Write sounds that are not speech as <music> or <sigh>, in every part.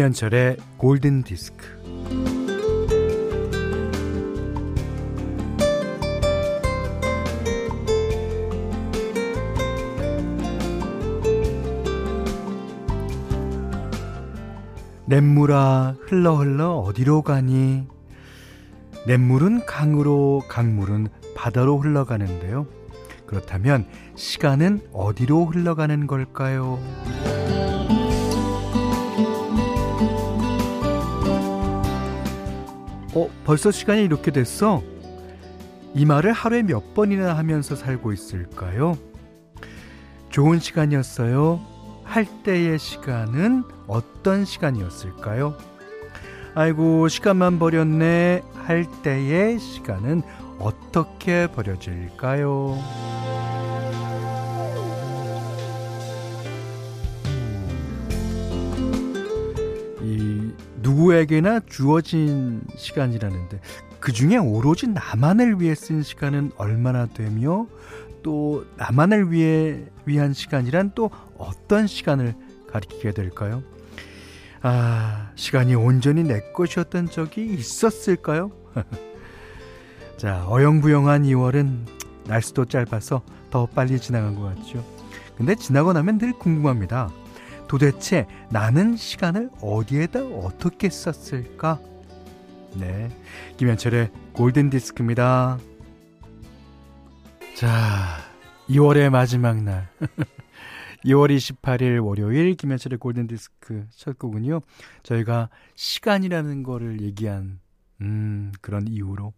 김현철의 골든 디스크. 냇물아 흘러 흘러 어디로 가니? 냇물은 강으로, 강물은 바다로 흘러가는데요. 그렇다면 시간은 어디로 흘러가는 걸까요? 어, 벌써 시간이 이렇게 됐어? 이 말을 하루에 몇 번이나 하면서 살고 있을까요? 좋은 시간이었어요. 할 때의 시간은 어떤 시간이었을까요? 아이고, 시간만 버렸네. 할 때의 시간은 어떻게 버려질까요? 누구에게나 주어진 시간이라는데 그 중에 오로지 나만을 위해 쓴 시간은 얼마나 되며 또 나만을 위해 위한 시간이란 또 어떤 시간을 가리키게 될까요? 아, 시간이 온전히 내 것이었던 적이 있었을까요? <laughs> 자, 어영부영한 2월은 날수도 짧아서 더 빨리 지나간 것 같죠. 근데 지나고 나면 늘 궁금합니다. 도대체 나는 시간을 어디에다 어떻게 썼을까? 네. 김현철의 골든 디스크입니다. 자, 2월의 마지막 날. <laughs> 2월 28일 월요일 김현철의 골든 디스크 첫 곡은요. 저희가 시간이라는 거를 얘기한 음, 그런 이유로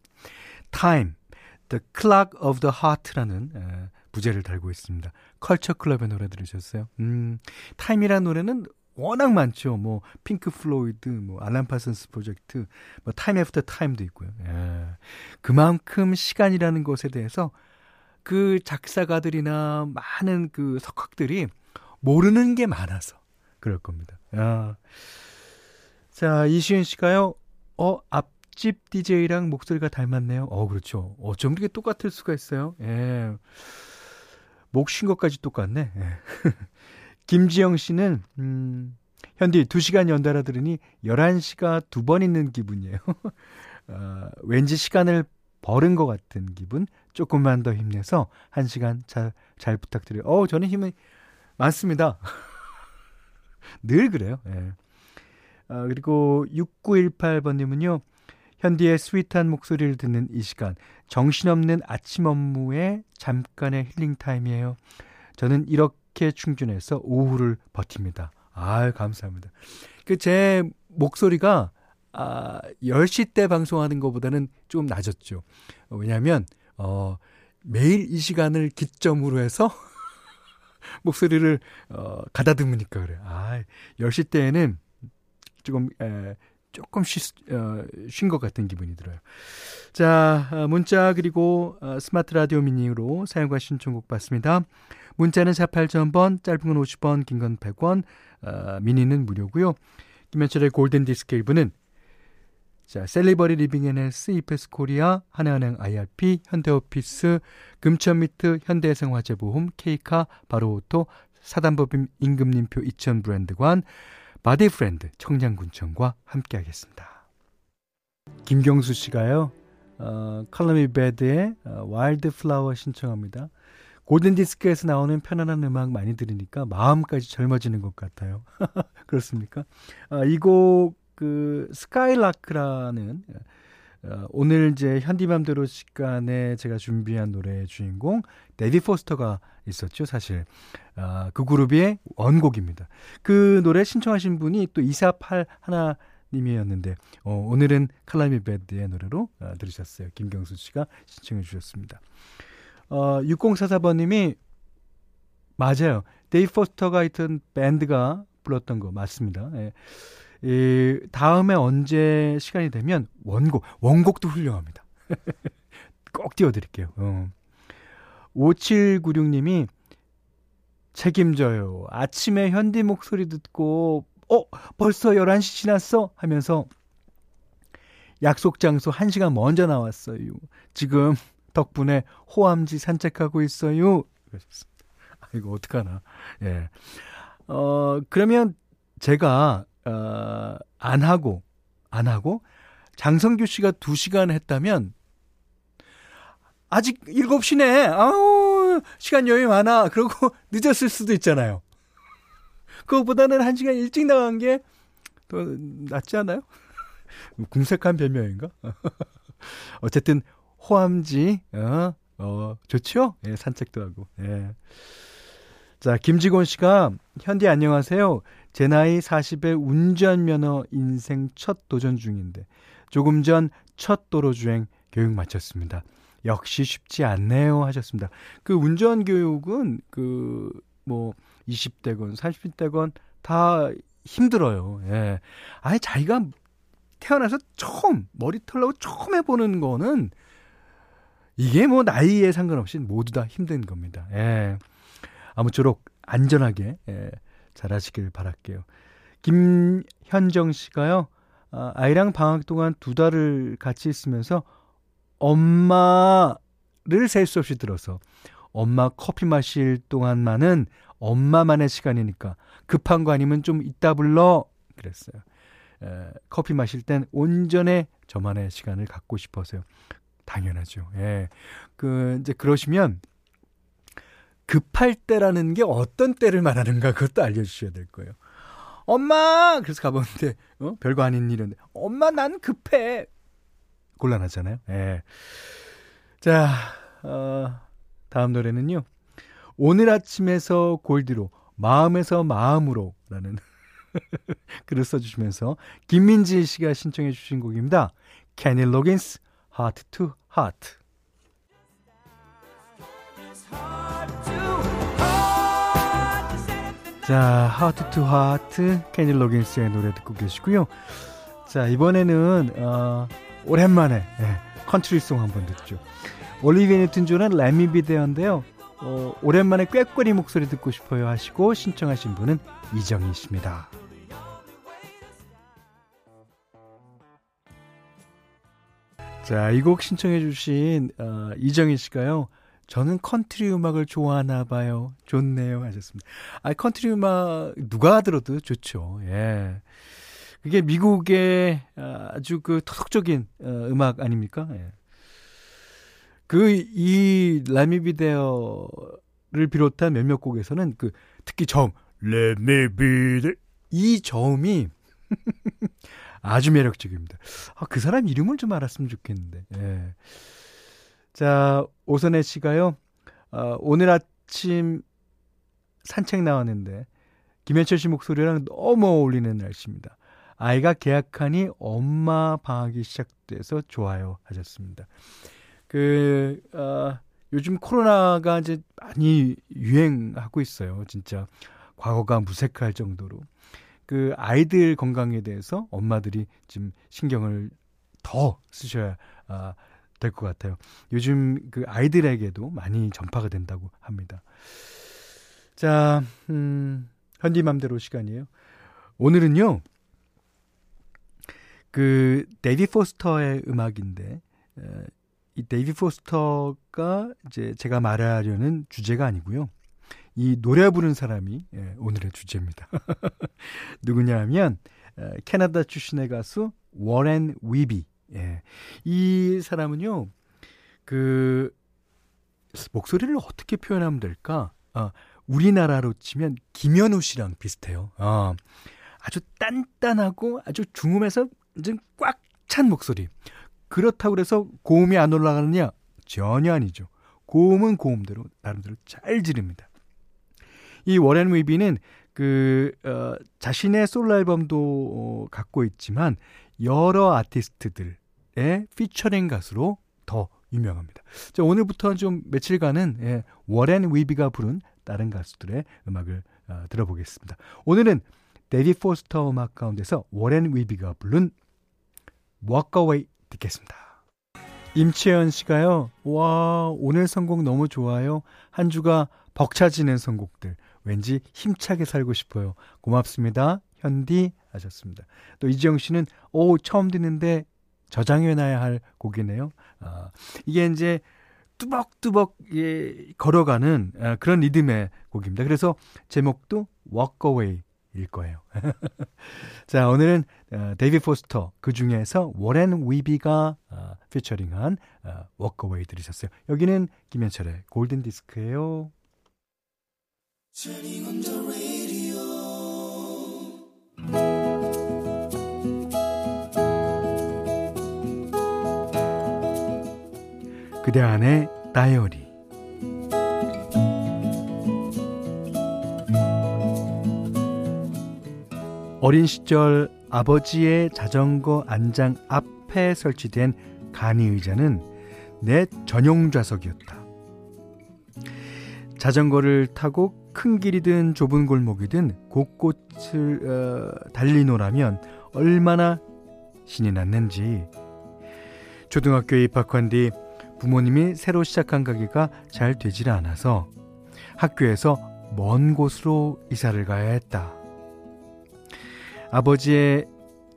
Time, The Clock of the Heart라는 에, 부제를 달고 있습니다. 컬처 클럽의 노래 들으셨어요? 음, Time이라는 노래는 워낙 많죠. 뭐 핑크 플로이드, 뭐 알란 파슨스 프로젝트, 뭐 Time After Time도 있고요. 예. 그만큼 시간이라는 것에 대해서 그 작사가들이나 많은 그 석학들이 모르는 게 많아서 그럴 겁니다. 야. 자, 이시은 씨가요. 어, 앞집 DJ랑 목소리가 닮았네요. 어, 그렇죠. 어쩜 이렇게 똑같을 수가 있어요? 예. 목 쉰 것까지 똑같네. 예. <laughs> 김지영 씨는 음, 현디 2시간 연달아 들으니 11시가 두 번 있는 기분이에요. <laughs> 어, 왠지 시간을 버른 것 같은 기분. 조금만 더 힘내서 1시간 잘, 잘 부탁드려요. 어, 저는 힘이 많습니다. <laughs> 늘 그래요. 예. 아, 그리고 6918번님은요. 현디의 스윗한 목소리를 듣는 이 시간, 정신없는 아침 업무에 잠깐의 힐링 타임이에요. 저는 이렇게 충전해서 오후를 버팁니다. 아, 감사합니다. 그 제 목소리가 아, 10시 때 방송하는 것보다는 좀 낮았죠. 왜냐하면 어, 매일 이 시간을 기점으로 해서 <laughs> 목소리를 어, 가다듬으니까 그래요. 아, 10시 때에는 조금 에, 조금 어, 쉰 것 같은 기분이 들어요. 자, 어, 문자 그리고 어, 스마트 라디오 미니로 사용과 신청곡 받습니다. 문자는 48,000번, 짧은 건 50원, 긴 건 100원, 어, 미니는 무료고요. 김현철의 골든 디스크 1부는 자, 셀리버리 리빙앤헬스, 이페스 코리아, 하나은행 IRP, 현대오피스, 금천미트, 현대생활재보험, 케이카, 바로오토, 사단법인 임금님표 이천 브랜드관, 바디프렌드 청양군청과 함께하겠습니다. 김경수 씨가요. 어, Color Me Badd의 어, Wildflower 신청합니다. 골든 디스크에서 나오는 편안한 음악 많이 들으니까 마음까지 젊어지는 것 같아요. <laughs> 그렇습니까? 어, 이곡 그 Skylark라는 어, 오늘 이제 현디맘대로 시간에 제가 준비한 노래의 주인공 데이빗 포스터가 있었죠, 사실. 아, 그 그룹의 원곡입니다. 그 노래 신청하신 분이 또 이사팔 하나 님이었는데 어, 오늘은 칼라미 베드의 노래로 어, 들으셨어요. 김경수 씨가 신청해 주셨습니다. 어, 6044번 님이 맞아요. 데이빗 포스터가 있던 밴드가 불렀던 거 맞습니다. 예. 이 다음에 언제 시간이 되면 원곡, 원곡도 훌륭합니다. <laughs> 꼭 띄워드릴게요. 어. 5796님이 책임져요. 아침에 현디 목소리 듣고, 어, 벌써 11시 지났어? 하면서 약속 장소 1시간 먼저 나왔어요. 지금 덕분에 호암지 산책하고 있어요. 이거 어떡하나. 예. 어, 그러면 제가 어, 안 하고, 안 하고, 장성규 씨가 2시간 했다면, 아직 7시네. 아우, 시간 여유 많아. 그러고 <laughs> 늦었을 수도 있잖아요. 그것보다는 1시간 일찍 나간 게 더 낫지 않아요? <laughs> 궁색한 별명인가? <laughs> 어쨌든, 호암지, 어, 어, 좋죠? 예, 산책도 하고, 예. 자, 김지곤 씨가, 현디 안녕하세요. 제 나이 40에 운전면허 인생 첫 도전 중인데, 조금 전 첫 도로주행 교육 마쳤습니다. 역시 쉽지 않네요 하셨습니다. 그 운전 교육은 그 뭐 20대건 30대건 다 힘들어요. 예. 아예 자기가 태어나서 처음 머리 털라고 처음 해보는 거는 이게 뭐 나이에 상관없이 모두 다 힘든 겁니다. 예. 아무쪼록 안전하게 예, 잘하시길 바랄게요. 김현정 씨가요. 아, 아이랑 방학 동안 두 달을 같이 있으면서 엄마를 셀 수 없이 들어서 엄마 커피 마실 동안만은 엄마만의 시간이니까 급한 거 아니면 좀 이따 불러 그랬어요. 에, 커피 마실 땐 온전히 저만의 시간을 갖고 싶어서요. 당연하죠. 예. 그 이제 그러시면 급할 때라는 게 어떤 때를 말하는가 그것도 알려주셔야 될 거예요. 엄마 그래서 가보는데 어? 별거 아닌 일인데 엄마 난 급해 곤란하잖아요. 예. 자, 어, 다음 노래는요. 오늘 아침에서 골디로 마음에서 마음으로 라는 <laughs> 글을 써주시면서 김민지 씨가 신청해 주신 곡입니다. 캐니 로긴스 Heart 자, Heart to Heart 케니 로긴스의 노래 듣고 계시고요. 자, 이번에는 어, 오랜만에 예, 컨트리송 한번 듣죠. 올리비아 뉴튼 존은 Let Me Be There인데요. 어, 오랜만에 꾀꼬리 목소리 듣고 싶어요 하시고 신청하신 분은 이정희 씨입니다. 자, 이 곡 신청해 주신 어, 이정희 씨가요. 저는 컨트리 음악을 좋아하나 봐요. 좋네요 하셨습니다. 아, 컨트리 음악 누가 들어도 좋죠. 예. 그게 미국의 아주 그 토속적인 어, 음악 아닙니까? 예. 그이 라미비데어를 비롯한 몇몇 곡에서는 그 특히 저음 Let Me Be There 이 저음이 <laughs> 아주 매력적입니다. 아, 그 사람 이름을 좀 알았으면 좋겠는데. 예. 자, 오선혜 씨가요. 어, 오늘 아침 산책 나왔는데 김현철 씨 목소리랑 너무 어울리는 날씨입니다. 아이가 계약하니 엄마 방학이 시작돼서 좋아요 하셨습니다. 그, 어, 요즘 코로나가 이제 많이 유행하고 있어요. 진짜 과거가 무색할 정도로. 그 아이들 건강에 대해서 엄마들이 지금 신경을 더 쓰셔야 아, 될 것 같아요. 요즘 그 아이들에게도 많이 전파가 된다고 합니다. 자, 음, 현디맘대로 시간이에요. 오늘은요, 그 데이빗 포스터의 음악인데 에, 이 데이빗 포스터가 이제 제가 말하려는 주제가 아니고요. 이 노래 부르는 사람이 예, 오늘의 주제입니다. <laughs> 누구냐면 에, 캐나다 출신의 가수 워렌 위비. 예. 이 사람은요. 그 목소리를 어떻게 표현하면 될까? 어, 우리나라로 치면 김현우 씨랑 비슷해요. 어, 아주 단단하고 아주 중음에서 꽉찬 목소리. 그렇다고 해서 고음이 안 올라가느냐? 전혀 아니죠. 고음은 고음대로 나름대로 잘 지릅니다. 이 워렌 위비는 그 어, 자신의 솔로 앨범도 어, 갖고 있지만 여러 아티스트들의 피처링 가수로 더 유명합니다. 자, 오늘부터 좀 며칠간은 예, 워렌 위비가 부른 다른 가수들의 음악을 어, 들어보겠습니다. 오늘은 데이빗 포스터 음악 가운데서 워렌 위비가 부른 Away 듣겠습니다. 임채연 씨가요, 와, 오늘 선곡 너무 좋아요. 한 주가 벅차지는 선곡들. 왠지 힘차게 살고 싶어요. 고맙습니다. 현디 하셨습니다. 또 이지영 씨는, 오, 처음 듣는데 저장해놔야 할 곡이네요. 아, 이게 이제 뚜벅뚜벅 예, 걸어가는 아, 그런 리듬의 곡입니다. 그래서 제목도 Walk Away 일 거예요. <laughs> 자, 오늘은 어, 데이빗 포스터 그 중에서 워렌 위비가 어, 피처링한 어, Walk Away 들으셨어요. 여기는 김현철의 골든 디스크예요. 그대 안에 다이어리 어린 시절 아버지의 자전거 안장 앞에 설치된 간이 의자는 내 전용 좌석이었다. 자전거를 타고 큰 길이든 좁은 골목이든 곳곳을 어, 달리노라면 얼마나 신이 났는지 초등학교에 입학한 뒤 부모님이 새로 시작한 가게가 잘 되질 않아서 학교에서 먼 곳으로 이사를 가야 했다. 아버지의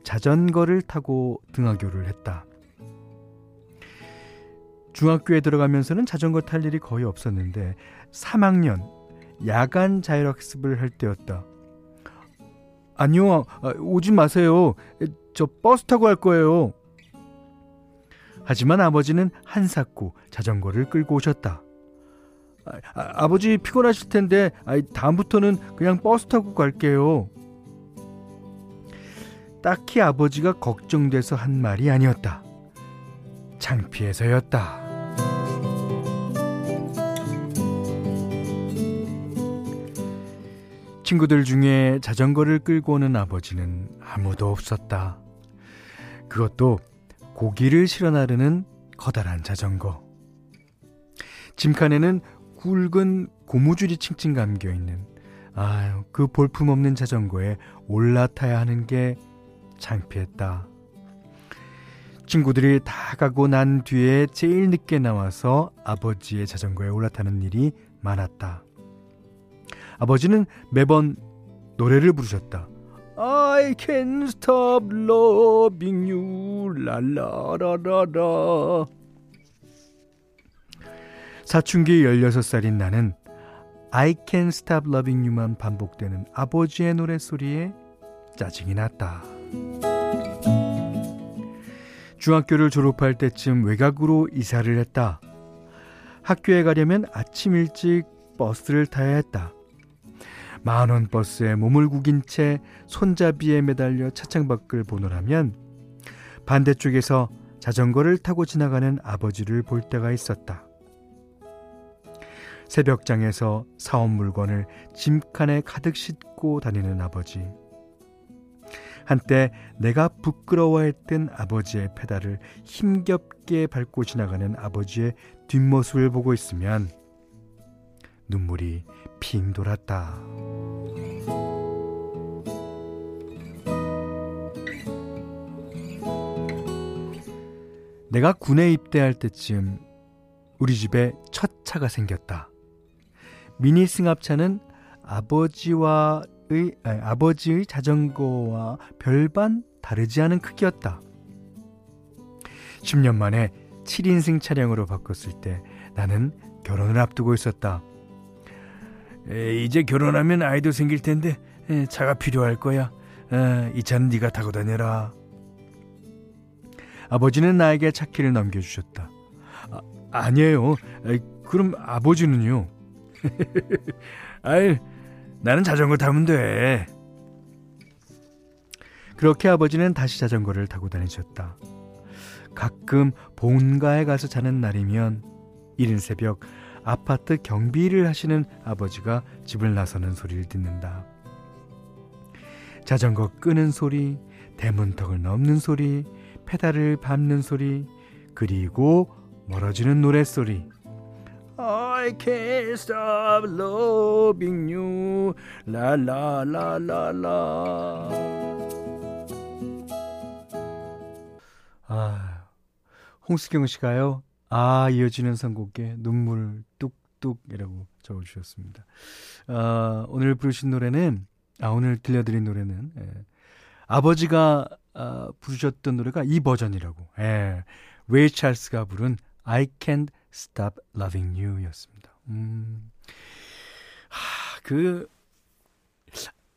자전거를 타고 등하교를 했다. 중학교에 들어가면서는 자전거 탈 일이 거의 없었는데 3학년 야간 자율학습을 할 때였다. 아니요, 아, 오지 마세요. 저 버스 타고 갈 거예요. 하지만 아버지는 한사코 자전거를 끌고 오셨다. 아, 버지 피곤하실 텐데 아, 다음부터는 그냥 버스 타고 갈게요. 딱히 아버지가 걱정돼서 한 말이 아니었다. 창피해서였다. 친구들 중에 자전거를 끌고 오는 아버지는 아무도 없었다. 그것도 고기를 실어 나르는 커다란 자전거. 짐칸에는 굵은 고무줄이 칭칭 감겨 있는 아유 그 볼품 없는 자전거에 올라타야 하는 게 창피했다. 친구들이 다 가고 난 뒤에 제일 늦게 나와서 아버지의 자전거에 올라타는 일이 많았다. 아버지는 매번 노래를 부르셨다. I can't stop loving you, 랄라라라라. 사춘기 16살인 나는 I can't stop loving you만 반복되는 아버지의 노래소리에 짜증이 났다. 중학교를 졸업할 때쯤 외곽으로 이사를 했다. 학교에 가려면 아침 일찍 버스를 타야 했다. 만원 버스에 몸을 구긴 채 손잡이에 매달려 차창 밖을 보노라면 반대쪽에서 자전거를 타고 지나가는 아버지를 볼 때가 있었다. 새벽장에서 사온 물건을 짐칸에 가득 싣고 다니는 아버지. 한때 내가 부끄러워했던 아버지의 페달을 힘겹게 밟고 지나가는 아버지의 뒷모습을 보고 있으면 눈물이 핑 돌았다. 내가 군에 입대할 때쯤 우리 집에 첫 차가 생겼다. 미니 승합차는 아버지와 의, 아니, 아버지의 자전거와 별반 다르지 않은 크기였다. 10년 만에 7인승 차량으로 바꿨을 때 나는 결혼을 앞두고 있었다. 에, 이제 결혼하면 아이도 생길 텐데 에, 차가 필요할 거야. 에, 이 차는 네가 타고 다녀라. 아버지는 나에게 차키를 넘겨주셨다. 아, 아니에요. 에, 그럼 아버지는요? <laughs> 아이, 나는 자전거 타면 돼. 그렇게 아버지는 다시 자전거를 타고 다니셨다. 가끔 본가에 가서 자는 날이면 이른 새벽 아파트 경비를 하시는 아버지가 집을 나서는 소리를 듣는다. 자전거 끄는 소리, 대문턱을 넘는 소리, 페달을 밟는 소리, 그리고 멀어지는 노랫소리. I can't stop loving you. 라라라라라. 아, 홍수경 씨가요. 아, 이어지는 선곡에 눈물 뚝뚝이라고 적어주셨습니다. 아, 오늘 부르신 노래는, 아, 오늘 들려드린 노래는, 예, 아버지가 아, 부르셨던 노래가 이 버전이라고. 예, 레이 찰스가 부른 I Can't Stop Loving You 였습니다. 음, 하, 그,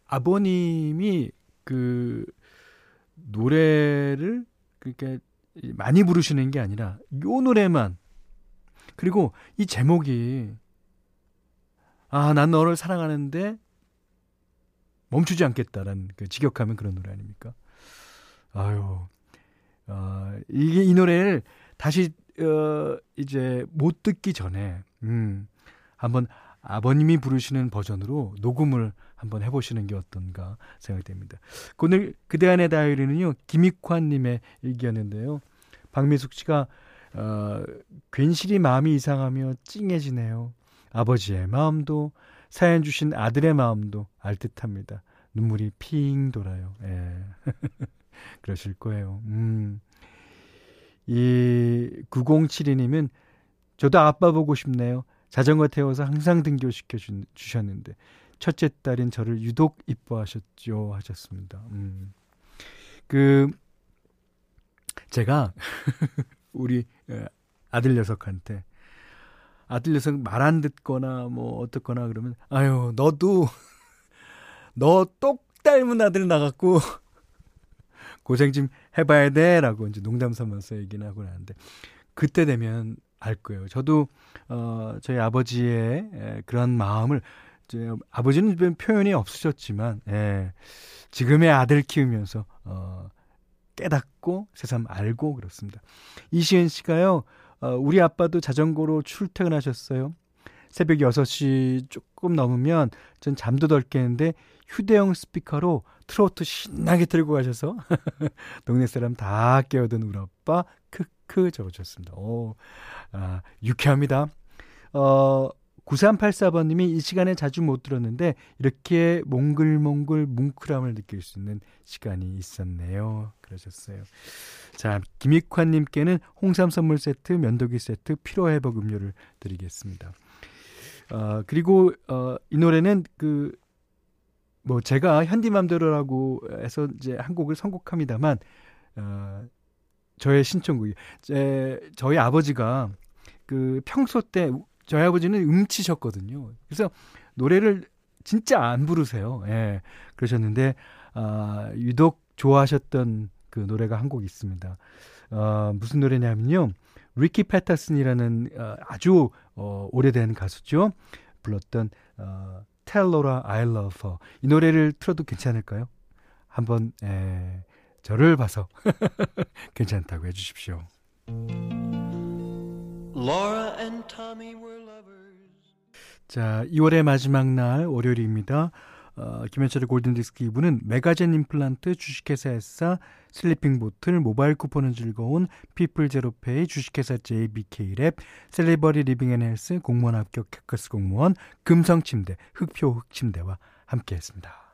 아버님이 그 노래를 그렇게 많이 부르시는 게 아니라 요 노래만 그리고 이 제목이 아, 난 너를 사랑하는데 멈추지 않겠다라는 그 직역하면 그런 노래 아닙니까? 아유. 어, 이게 이 노래를 다시 어 이제 못 듣기 전에 음 한번 아버님이 부르시는 버전으로 녹음을 한번 해보시는 게 어떤가 생각됩니다. 오늘 그대 안의 다이어리는요 김익환님의 일기였는데요. 박미숙 씨가 어, 괜시리 마음이 이상하며 찡해지네요. 아버지의 마음도 사연 주신 아들의 마음도 알듯 합니다. 눈물이 핑 돌아요. 예. <laughs> 그러실 거예요. 음. 이 9072님은 저도 아빠 보고 싶네요. 자전거 태워서 항상 등교시켜 주, 셨는데 첫째 딸인 저를 유독 이뻐하셨죠 하셨습니다. 음. 그 제가 <laughs> 우리 아들 녀석한테 아들 녀석 말 안 듣거나 뭐 어떻거나 그러면 아유 너도 <laughs> 너 똑 닮은 아들 나갔고 고생 좀 해봐야 돼 라고 이제 농담 삼아서 얘기는 하고 나는데 그때 되면 알 거예요. 저도 어 저희 아버지의 에, 그런 마음을 이제 아버지는 표현이 없으셨지만 예, 지금의 아들 키우면서 어 깨닫고 세상 알고 그렇습니다. 이시은 씨가요. 어, 우리 아빠도 자전거로 출퇴근하셨어요. 새벽 6시 조금 넘으면 전 잠도 덜 깨는데 휴대용 스피커로 트로트 신나게 틀고 가셔서 <laughs> 동네 사람 다 깨어든 우리 아빠 크크 적어주셨습니다. 오, 아, 유쾌합니다. 어, 9384번님이 이 시간에 자주 못 들었는데 이렇게 몽글몽글 뭉클함을 느낄 수 있는 시간이 있었네요. 그러셨어요. 자, 김익환님께는 홍삼 선물 세트, 면도기 세트, 피로회복 음료를 드리겠습니다. 어, 그리고 어, 이 노래는 그 뭐 제가 현디맘대로라고 해서 이제 한 곡을 선곡합니다만 어, 저의 신청곡이 제 저희 아버지가 그 평소 때 저희 아버지는 음치셨거든요. 그래서 노래를 진짜 안 부르세요. 예. 그러셨는데 아, 유독 좋아하셨던 그 노래가 한 곡 있습니다. 어, 무슨 노래냐면요. 리키 패터슨이라는 어, 아주 어, 오래된 가수죠. 불렀던 어, Laura I Love Her. 이 노래를 틀어도 괜찮을까요? 한번 에, 저를 봐서 <laughs> 괜찮다고 해주십시오. 자, 2월의 마지막 날 월요일입니다. 어, 김현철의 골든디스크 2부는 메가젠 임플란트 주식회사에서 슬리핑 보틀 모바일 쿠폰은 즐거운 피플 제로페이 주식회사 JBK랩 셀리버리 리빙 앤 헬스 공무원 합격 해커스 공무원 금성침대 흙표 흙침대와 함께했습니다.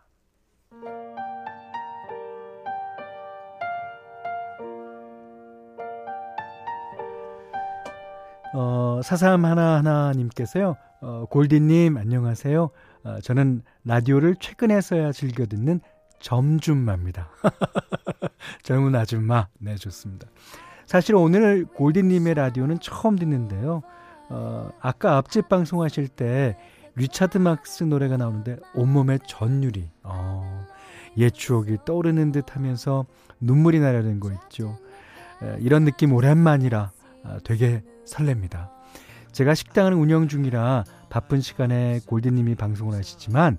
어, 사삼 하나하나님께서요, 어, 골디님, 안녕하세요. 어, 저는 라디오를 최근에서야 즐겨 듣는 점줌마입니다. <laughs> 젊은 아줌마. 네, 좋습니다. 사실 오늘 골디님의 라디오는 처음 듣는데요. 어, 아까 앞집 방송하실 때 리차드 막스 노래가 나오는데 온몸에 전율이, 어, 옛 추억이 떠오르는 듯 하면서 눈물이 나려는 거 있죠. 에, 이런 느낌 오랜만이라 아, 되게 설렙니다. 제가 식당을 운영 중이라 바쁜 시간에 골드님이 방송을 하시지만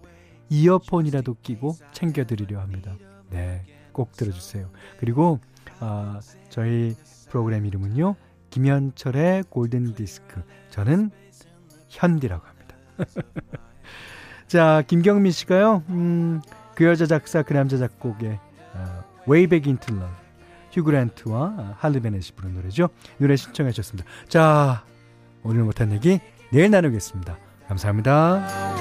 이어폰이라도 끼고 챙겨드리려 합니다. 네, 꼭 들어주세요. 그리고 어, 저희 프로그램 이름은요 김현철의 골든 디스크. 저는 현디라고 합니다. <laughs> 자, 김경민 씨가요. 음, 그 여자 작사 그 남자 작곡의 어, Way Back Into Love. 휴그랜트와 할리 베넷이 부른 노래죠. 노래 신청해 주셨습니다. 자, 오늘 못한 얘기 내일 나누겠습니다. 감사합니다.